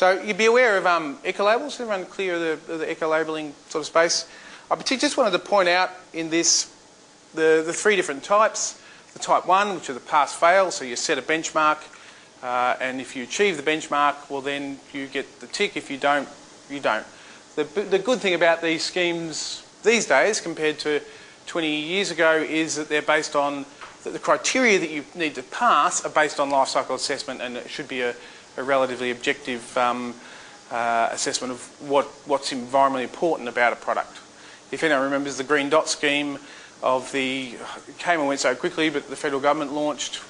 So you'd be aware of um, eco-labels. Everyone clear of the, the eco-labelling sort of space? I just wanted to point out in this the, the three different types. The type 1, which are the pass-fail, so you set a benchmark, uh, and if you achieve the benchmark, well then you get the tick. If you don't, you don't. The, the good thing about these schemes these days compared to 20 years ago is that they're based on the criteria that you need to pass are based on life cycle assessment and it should be a, a relatively objective um, uh, assessment of what, what's environmentally important about a product. If anyone remembers the Green Dot scheme of the, came and went so quickly, but the federal government launched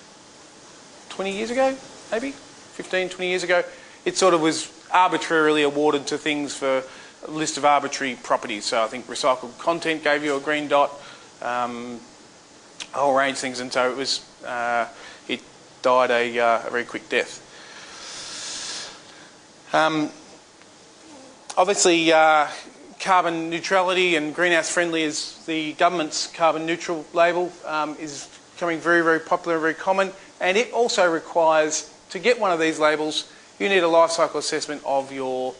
20 years ago, maybe 15, 20 years ago. It sort of was arbitrarily awarded to things for a list of arbitrary properties. So I think recycled content gave you a green dot, um, a whole range of things, and so it was, uh, it died a, uh, a very quick death. Um, obviously, uh, carbon neutrality and greenhouse friendly is the government's carbon neutral label um, is becoming very, very popular and very common. And it also requires, to get one of these labels, you need a life cycle assessment of your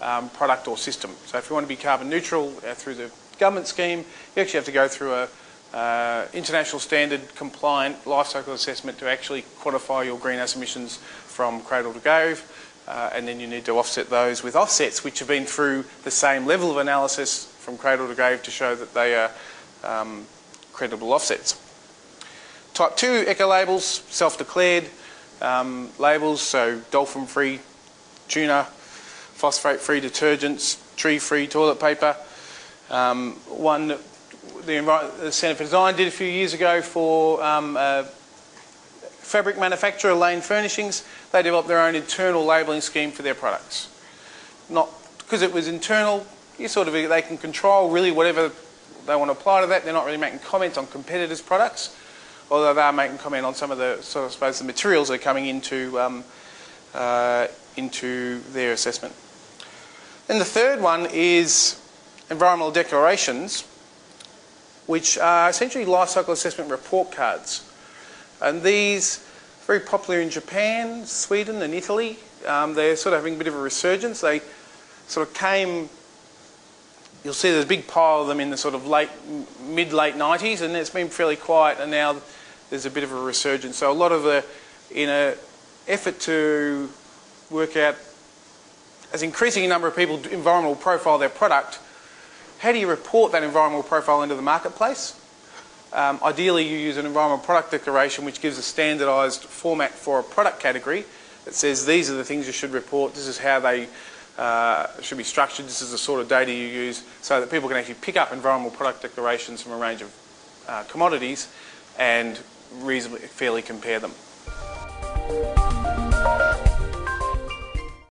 um, product or system. So if you want to be carbon neutral uh, through the government scheme, you actually have to go through a uh, international standard compliant life cycle assessment to actually quantify your greenhouse emissions from cradle to grave. Uh, and then you need to offset those with offsets which have been through the same level of analysis from cradle to grave to show that they are um, credible offsets. Type 2 eco labels, self-declared um, labels, so dolphin-free tuna, phosphate-free detergents, tree-free toilet paper. Um, one the, the Centre for Design did a few years ago for um, fabric manufacturer, Lane Furnishings, they developed their own internal labelling scheme for their products. Not because it was internal, you sort of they can control really whatever they want to apply to that. They're not really making comments on competitors' products, although they are making comment on some of the sort of I suppose the materials that are coming into um, uh, into their assessment. Then the third one is environmental declarations, which are essentially life cycle assessment report cards. And these, very popular in Japan, Sweden and Italy, um, they're sort of having a bit of a resurgence. They sort of came, you'll see there's a big pile of them in the sort of late, mid-late 90s and it's been fairly quiet and now there's a bit of a resurgence. So a lot of the, in an effort to work out, as increasing a number of people environmental profile their product, how do you report that environmental profile into the marketplace? Um, ideally, you use an environmental product declaration which gives a standardised format for a product category that says these are the things you should report, this is how they uh, should be structured, this is the sort of data you use, so that people can actually pick up environmental product declarations from a range of uh, commodities and reasonably fairly compare them.